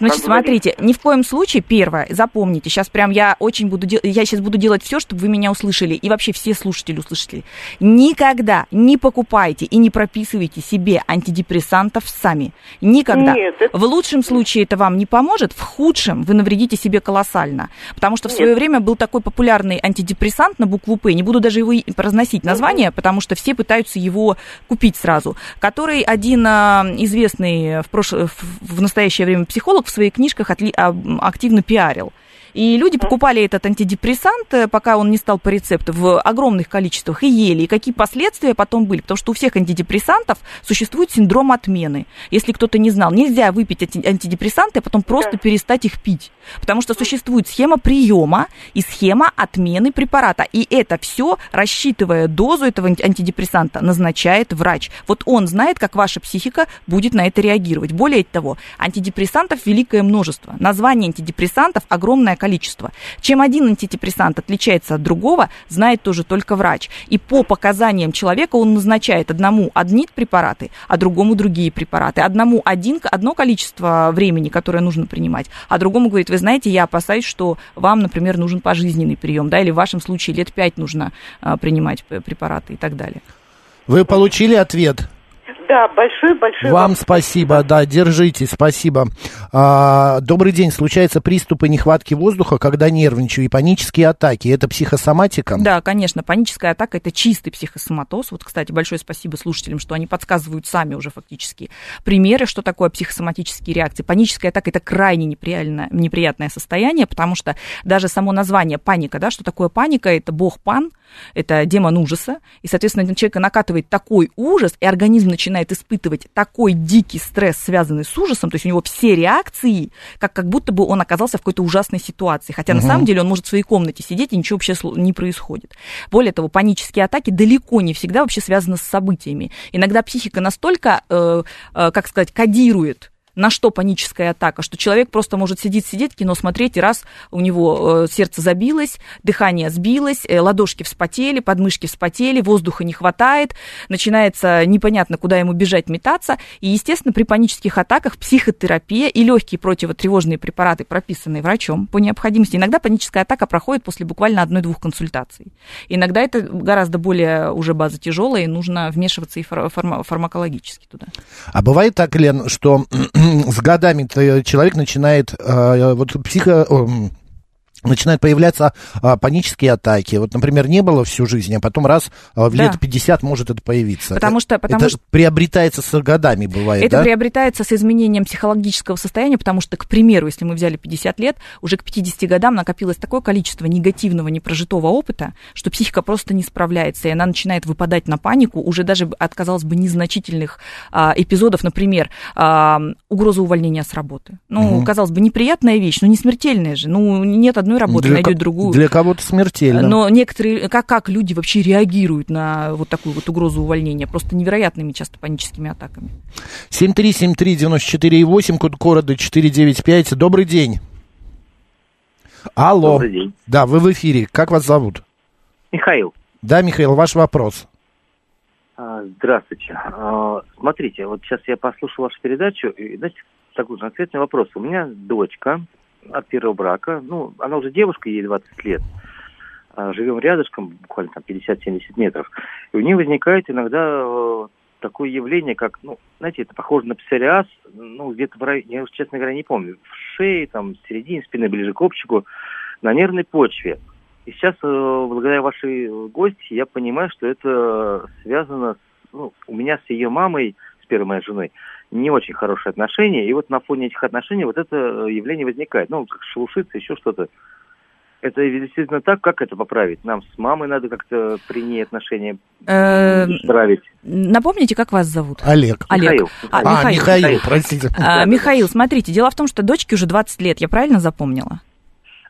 Значит, смотрите, ни в коем случае, первое, запомните, сейчас прям я очень буду, я сейчас буду делать все, чтобы вы меня услышали, и вообще все слушатели услышали. Никогда не покупайте и не прописывайте себе антидепрессантов сами. Никогда. Нет, это- В лучшем случае это вам не поможет, в худшем вы навредите себе колоссально. Потому что в Нет. свое время был такой популярный антидепрессант на букву П, не буду даже его произносить название, потому что все пытаются его купить сразу, который один а, известный в, прош... в- настоящее время психолог в своих книжках отли- активно пиарил. И люди покупали этот антидепрессант, э, пока он не стал по рецепту, в огромных количествах и ели. И какие последствия потом были? Потому что у всех антидепрессантов существует синдром отмены. Если кто-то не знал, нельзя выпить анти- антидепрессанты, а потом просто Да. перестать их пить. Потому что существует схема приема и схема отмены препарата. И это все, рассчитывая дозу этого анти- антидепрессанта, назначает врач. Вот он знает, как ваша психика будет на это реагировать. Более того, антидепрессантов великое множество. Название антидепрессантов огромное количество. Чем один антидепрессант отличается от другого, знает тоже только врач. И по показаниям человека он назначает одному одни препараты, а другому другие препараты. Одному один, одно количество времени, которое нужно принимать, а другому говорит, вы знаете, я опасаюсь, что вам, например, нужен пожизненный прием, да, или в вашем случае лет пять нужно а, принимать препараты и так далее. Вы получили ответ? Да, большой-большой Вам спасибо, да, держите, спасибо. А, добрый день. Случаются приступы нехватки воздуха, когда нервничаю, и панические атаки. Это психосоматика? Да, конечно, паническая атака это чистый психосоматоз. Вот, кстати, большое спасибо слушателям, что они подсказывают сами уже фактически примеры, что такое психосоматические реакции. Паническая атака это крайне неприятное, неприятное состояние, потому что даже само название паника, да, что такое паника, это бог пан, это демон ужаса, и, соответственно, на человека накатывает такой ужас, и организм начинает испытывать такой дикий стресс, связанный с ужасом, то есть у него все реакции, как, как будто бы он оказался в какой-то ужасной ситуации, хотя на самом деле он может в своей комнате сидеть, и ничего вообще не происходит. Более того, панические атаки далеко не всегда вообще связаны с событиями. Иногда психика настолько, э, э, как сказать, кодирует на что паническая атака, что человек просто может сидеть, сидеть, кино смотреть, и раз у него э, сердце забилось, дыхание сбилось, э, ладошки вспотели, подмышки вспотели, воздуха не хватает, начинается непонятно, куда ему бежать, метаться. И, естественно, при панических атаках психотерапия и легкие противотревожные препараты, прописанные врачом по необходимости. Иногда паническая атака проходит после буквально одной-двух консультаций. Иногда это гораздо более уже база тяжелая, и нужно вмешиваться и фар- фарма- фармакологически туда. А бывает так, Лен, что с годами человек начинает э, вот психо... начинают появляться а, панические атаки. Вот, например, не было всю жизнь, а потом раз а, в Да. лет 50 может это появиться. Потому что- потому это что- приобретается с годами, бывает, Это да? приобретается с изменением психологического состояния, потому что, к примеру, если мы взяли 50 лет, уже к 50 годам накопилось такое количество негативного, непрожитого опыта, что психика просто не справляется, и она начинает выпадать на панику уже даже от, казалось бы, незначительных а, эпизодов, например, а, угроза увольнения с работы. Ну, Мгм. казалось бы, неприятная вещь, но не смертельная же. Ну, нет одной работы, Для найдет другую. Для кого-то смертельно. Но некоторые, как, как люди вообще реагируют на вот такую вот угрозу увольнения? Просто невероятными часто паническими атаками. 7373948, код города 495. Добрый день. Алло. Добрый день. Да, вы в эфире. Как вас зовут? Михаил, Да, Михаил, ваш вопрос. а, здравствуйте. А, Смотрите, вот сейчас я послушал вашу передачу, и, знаете, такой конкретный вопрос. У меня дочка от первого брака, ну, она уже девушка, ей 20 лет, А, живем рядышком, буквально там 50-70 метров, и у нее возникает иногда э, такое явление, как, ну, знаете, это похоже на псориаз, ну, где-то в районе, я честно говоря, не помню, в шее, там, в середине спины, ближе к копчику, на нервной почве. И сейчас, э, благодаря вашей гости, я понимаю, что это связано, с, ну, у меня с ее мамой, первой моей женой, не очень хорошие отношения, и вот на фоне этих отношений вот это э, явление возникает, ну, как шелушиться, еще что-то. Это действительно так, как это поправить? Нам с мамой надо как-то при ней отношения Э, исправить. Напомните, как вас зовут? Олег. Олег. Михаил. А, А, Михаил. Михаил, простите. А, Михаил, смотрите, дело в том, что дочке уже 20 лет, я правильно запомнила?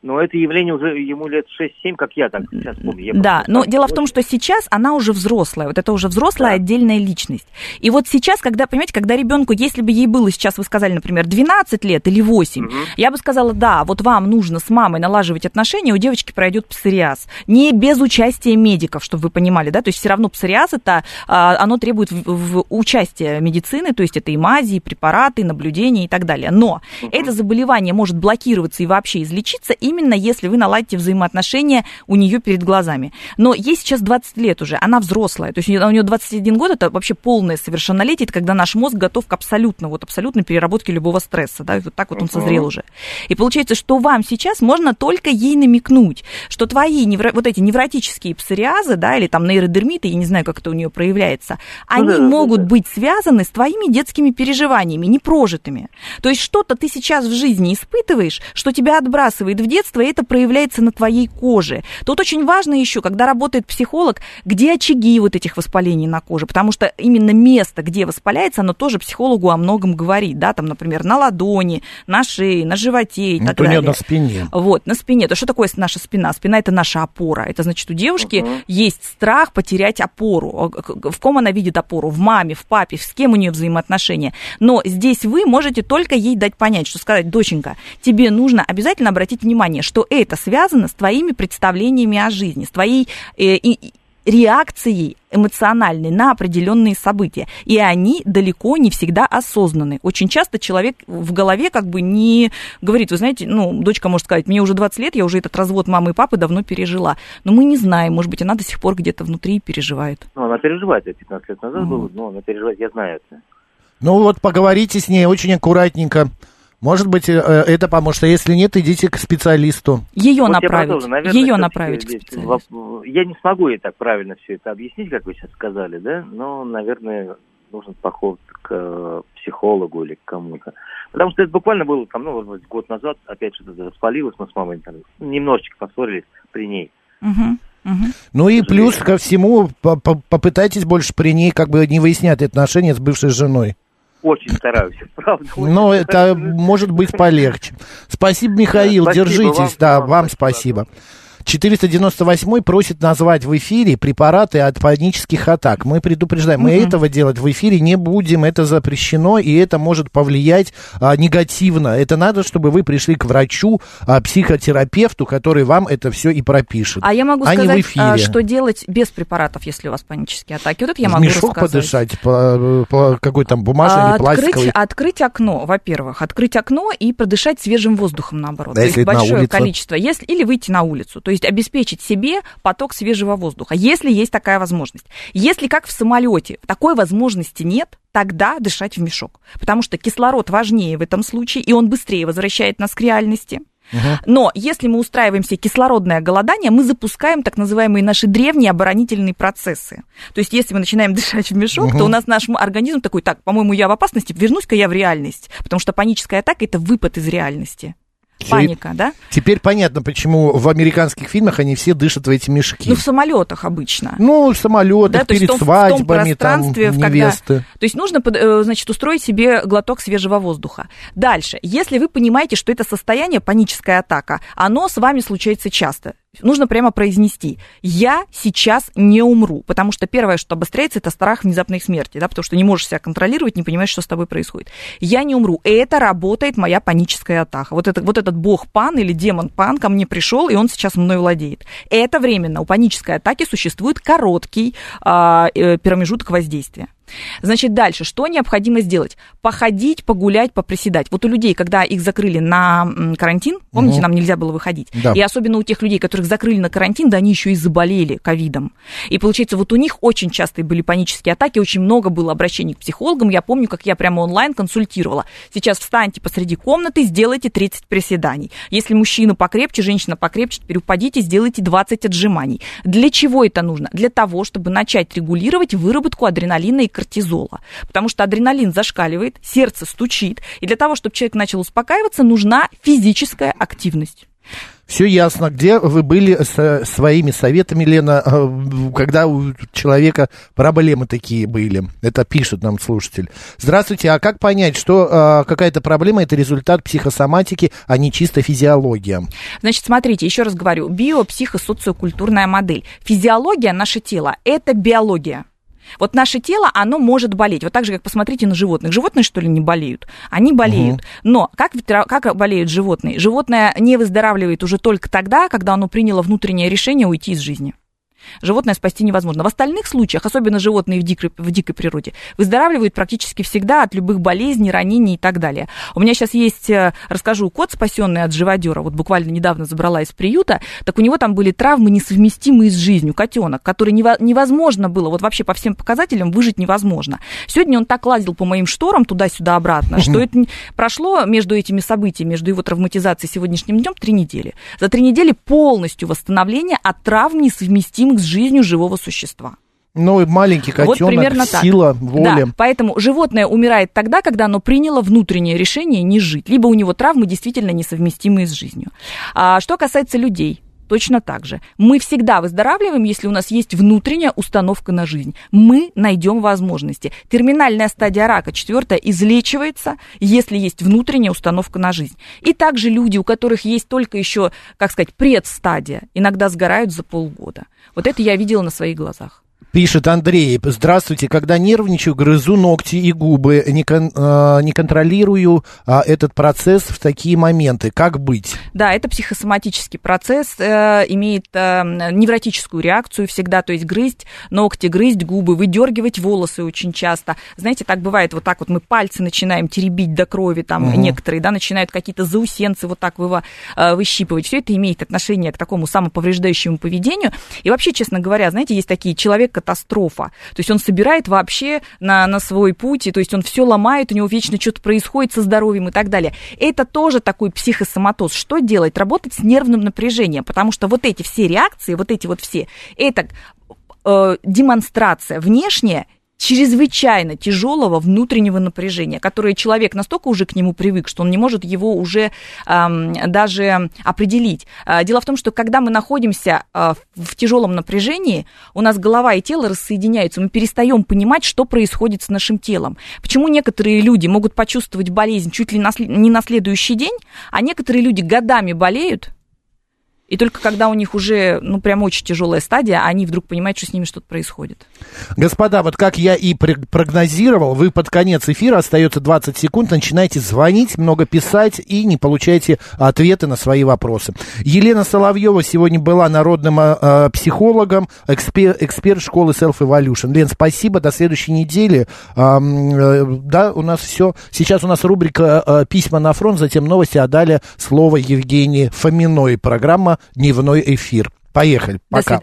Но это явление уже ему лет 6-7, как я так сейчас помню. Я Да, просто- но дело в том, что сейчас она уже взрослая, вот это уже взрослая отдельная личность. И вот сейчас, когда, понимаете, когда ребенку, если бы ей было сейчас, вы сказали, например, 12 лет или 8, я бы сказала, да, вот вам нужно с мамой налаживать отношения, у девочки пройдет псориаз. Не без участия медиков, чтобы вы понимали, да, то есть все равно псориаз это, а, оно требует в, в участия медицины, то есть это и мази, и препараты, и наблюдения и так далее. Но это заболевание может блокироваться и вообще излечиться именно если вы наладите взаимоотношения у нее перед глазами. Но ей сейчас 20 лет уже, она взрослая, то есть у нее, у нее 21 год, это вообще полное совершеннолетие, это когда наш мозг готов к абсолютно, вот абсолютной переработке любого стресса, да, и вот так вот он Мгм. созрел уже. И получается, что вам сейчас можно только ей намекнуть, что твои невро- вот эти невротические псориазы, да, или там нейродермиты, я не знаю, как это у нее проявляется, они да, да, могут быть связаны с твоими детскими переживаниями, непрожитыми. То есть что-то ты сейчас в жизни испытываешь, что тебя отбрасывает в детство, и это проявляется на твоей коже. Тут очень важно еще, когда работает психолог, где очаги вот этих воспалений на коже, потому что именно место, где воспаляется, оно тоже психологу о многом говорит, да, там, например, на ладони, на шее, на животе и Ну, так то далее. на спине. Вот, на спине. То что такое наша спина? Спина это наша опора. Это значит, у девушки есть страх потерять опору. В ком она видит опору? В маме, в папе, с кем у нее взаимоотношения. Но здесь вы можете только ей дать понять, что сказать, доченька, тебе нужно обязательно обратить внимание, что это связано с твоими представлениями о жизни, с твоей э, и- реакцией эмоциональной на определенные события. И они далеко не всегда осознаны. Очень часто человек в голове как бы не говорит, вы знаете, ну, дочка может сказать, мне уже 20 лет, я уже этот развод мамы и папы давно пережила. Но мы не знаем, может быть, она до сих пор где-то внутри переживает. Ну, она переживает, это 15 лет назад было, но она переживает, я знаю это. Ну вот поговорите с ней очень аккуратненько. Может быть, э, это поможет. А если нет, идите к специалисту. Ее Вот направить. Наверное, Ее направить к специалисту. Я не смогу ей так правильно все это объяснить, как вы сейчас сказали, да, но, наверное, нужен поход к э, психологу или к кому-то. Потому что это буквально было там, ну, год назад, опять что-то распалилось, мы с мамой там немножечко поссорились при ней. Мгм, мгм. Ну и плюс ко всему, по- по- попытайтесь больше при ней как бы не выяснять отношения с бывшей женой. Очень стараюсь, правда. Но это может быть полегче. Спасибо, Михаил, Да, спасибо держитесь. вам, да, вам вам спасибо. 498 просит назвать в эфире препараты от панических атак. Мы предупреждаем, мы Мгм. этого делать в эфире не будем, это запрещено, и это может повлиять а, негативно. Это надо, чтобы вы пришли к врачу, а, психотерапевту, который вам это все и пропишет. А я могу а сказать, а, что делать без препаратов, если у вас панические атаки. Вот это я в могу мешок рассказать. подышать, по, по какой там бумажный А, пластиковый. Открыть, окно, во-первых, открыть окно и продышать свежим воздухом, наоборот. Да, то есть большое количество, если, или выйти на улицу. То есть обеспечить себе поток свежего воздуха, если есть такая возможность. Если как в самолете такой возможности нет, тогда дышать в мешок. Потому что кислород важнее в этом случае, и он быстрее возвращает нас к реальности. Но если мы устраиваем себе кислородное голодание, мы запускаем так называемые наши древние оборонительные процессы. То есть если мы начинаем дышать в мешок, то Мгм. у нас наш организм такой, так, по-моему, я в опасности, вернусь-ка я в реальность. Потому что паническая атака – это выпад из реальности. И Паника, да? Теперь понятно, почему в американских фильмах они все дышат в эти мешки. Ну, в самолетах обычно. Ну, в самолетах, Да, то есть перед в том- свадьбами, там, пространстве, в когда- невесты. То есть нужно, э, значит, устроить себе глоток свежего воздуха. Дальше, если вы понимаете, что это состояние, паническая атака, оно с вами случается часто, нужно прямо произнести, я сейчас не умру, потому что первое, что обостряется, это страх внезапной смерти, да, потому что не можешь себя контролировать, не понимаешь, что с тобой происходит. Я не умру, это работает моя паническая атака. Вот, это, вот этот бог пан или демон пан ко мне пришел, и он сейчас мной владеет. Это временно. У панической атаки существует короткий а, э, промежуток воздействия. Значит, дальше, что необходимо сделать? Походить, погулять, поприседать. Вот у людей, когда их закрыли на карантин, помните, Мгм. нам нельзя было выходить, Да. и особенно у тех людей, которых закрыли на карантин, да они еще и заболели ковидом. И получается, вот у них очень частые были панические атаки, очень много было обращений к психологам. Я помню, как я прямо онлайн консультировала. Сейчас встаньте посреди комнаты, сделайте 30 приседаний. Если мужчина покрепче, женщина покрепче, теперь упадите, сделайте 20 отжиманий. Для чего это нужно? Для того, чтобы начать регулировать выработку адреналина и кортизола. Потому что адреналин зашкаливает, сердце стучит. И для того, чтобы человек начал успокаиваться, нужна физическая активность. Все ясно. Где вы были со своими советами, Лена, э, когда у человека проблемы такие были? Это пишет нам слушатель. Здравствуйте. А как понять, что э, какая-то проблема это результат психосоматики, а не чисто физиология? Значит, смотрите, еще раз говорю, биопсихосоциокультурная модель. Физиология, наше тело, это биология. Вот наше тело, оно может болеть. Вот так же, как посмотрите на животных. Животные, что ли, не болеют? Они болеют. Угу. Но как, как болеют животные? Животное не выздоравливает уже только тогда, когда оно приняло внутреннее решение уйти из жизни животное спасти невозможно. В остальных случаях, особенно животные в дикой, в дикой природе, выздоравливают практически всегда от любых болезней, ранений и так далее. У меня сейчас есть, э, расскажу, кот, спасенный от живодера, вот буквально недавно забрала из приюта, так у него там были травмы, несовместимые с жизнью, котенок, который невозможно было, вот вообще по всем показателям выжить невозможно. Сегодня он так лазил по моим шторам туда-сюда обратно, что это прошло между этими событиями, между его травматизацией сегодняшним днем три недели. За три недели полностью восстановление от травм несовместимых с жизнью живого существа. Ну, и маленький котенок, вот примерно сила, так. воля. Да, поэтому животное умирает тогда, когда оно приняло внутреннее решение не жить. Либо у него травмы действительно несовместимые с жизнью. А что касается людей, точно так же. Мы всегда выздоравливаем, если у нас есть внутренняя установка на жизнь. Мы найдем возможности. Терминальная стадия рака, четвертая, излечивается, если есть внутренняя установка на жизнь. И также люди, у которых есть только еще, как сказать, предстадия, иногда сгорают за полгода. Вот это я видела на своих глазах. Пишет Андрей, здравствуйте, когда нервничаю, грызу ногти и губы, не, кон, э, не контролирую э, этот процесс в такие моменты. Как быть? Да, это психосоматический процесс, э, имеет э, невротическую реакцию всегда, то есть грызть ногти, грызть губы, выдергивать волосы очень часто. Знаете, так бывает, вот так вот мы пальцы начинаем теребить до крови, там угу. некоторые, да, начинают какие-то заусенцы вот так вы, э, выщипывать. Все это имеет отношение к такому самоповреждающему поведению. И вообще, честно говоря, знаете, есть такие человек, катастрофа. То есть он собирает вообще на, на свой путь, и, то есть он все ломает, у него вечно что-то происходит со здоровьем и так далее. Это тоже такой психосоматоз. Что делать? Работать с нервным напряжением, потому что вот эти все реакции, вот эти вот все, это э, демонстрация внешняя чрезвычайно тяжелого внутреннего напряжения, которое человек настолько уже к нему привык, что он не может его уже эм, даже определить. Э, дело в том, что когда мы находимся э, в тяжелом напряжении, у нас голова и тело рассоединяются, мы перестаем понимать, что происходит с нашим телом. Почему некоторые люди могут почувствовать болезнь чуть ли не на следующий день, а некоторые люди годами болеют, и только когда у них уже, ну, прям очень тяжелая стадия, они вдруг понимают, что с ними что-то происходит. Господа, вот как я и прогнозировал, вы под конец эфира, остается 20 секунд, начинаете звонить, много писать и не получаете ответы на свои вопросы. Елена Соловьева сегодня была народным э, психологом, экспер, эксперт школы Self Evolution. Лен, спасибо, до следующей недели. Э, э, да, у нас все. Сейчас у нас рубрика э, «Письма на фронт», затем новости, а далее слово Евгении Фоминой. Программа дневной эфир. Поехали. Пока.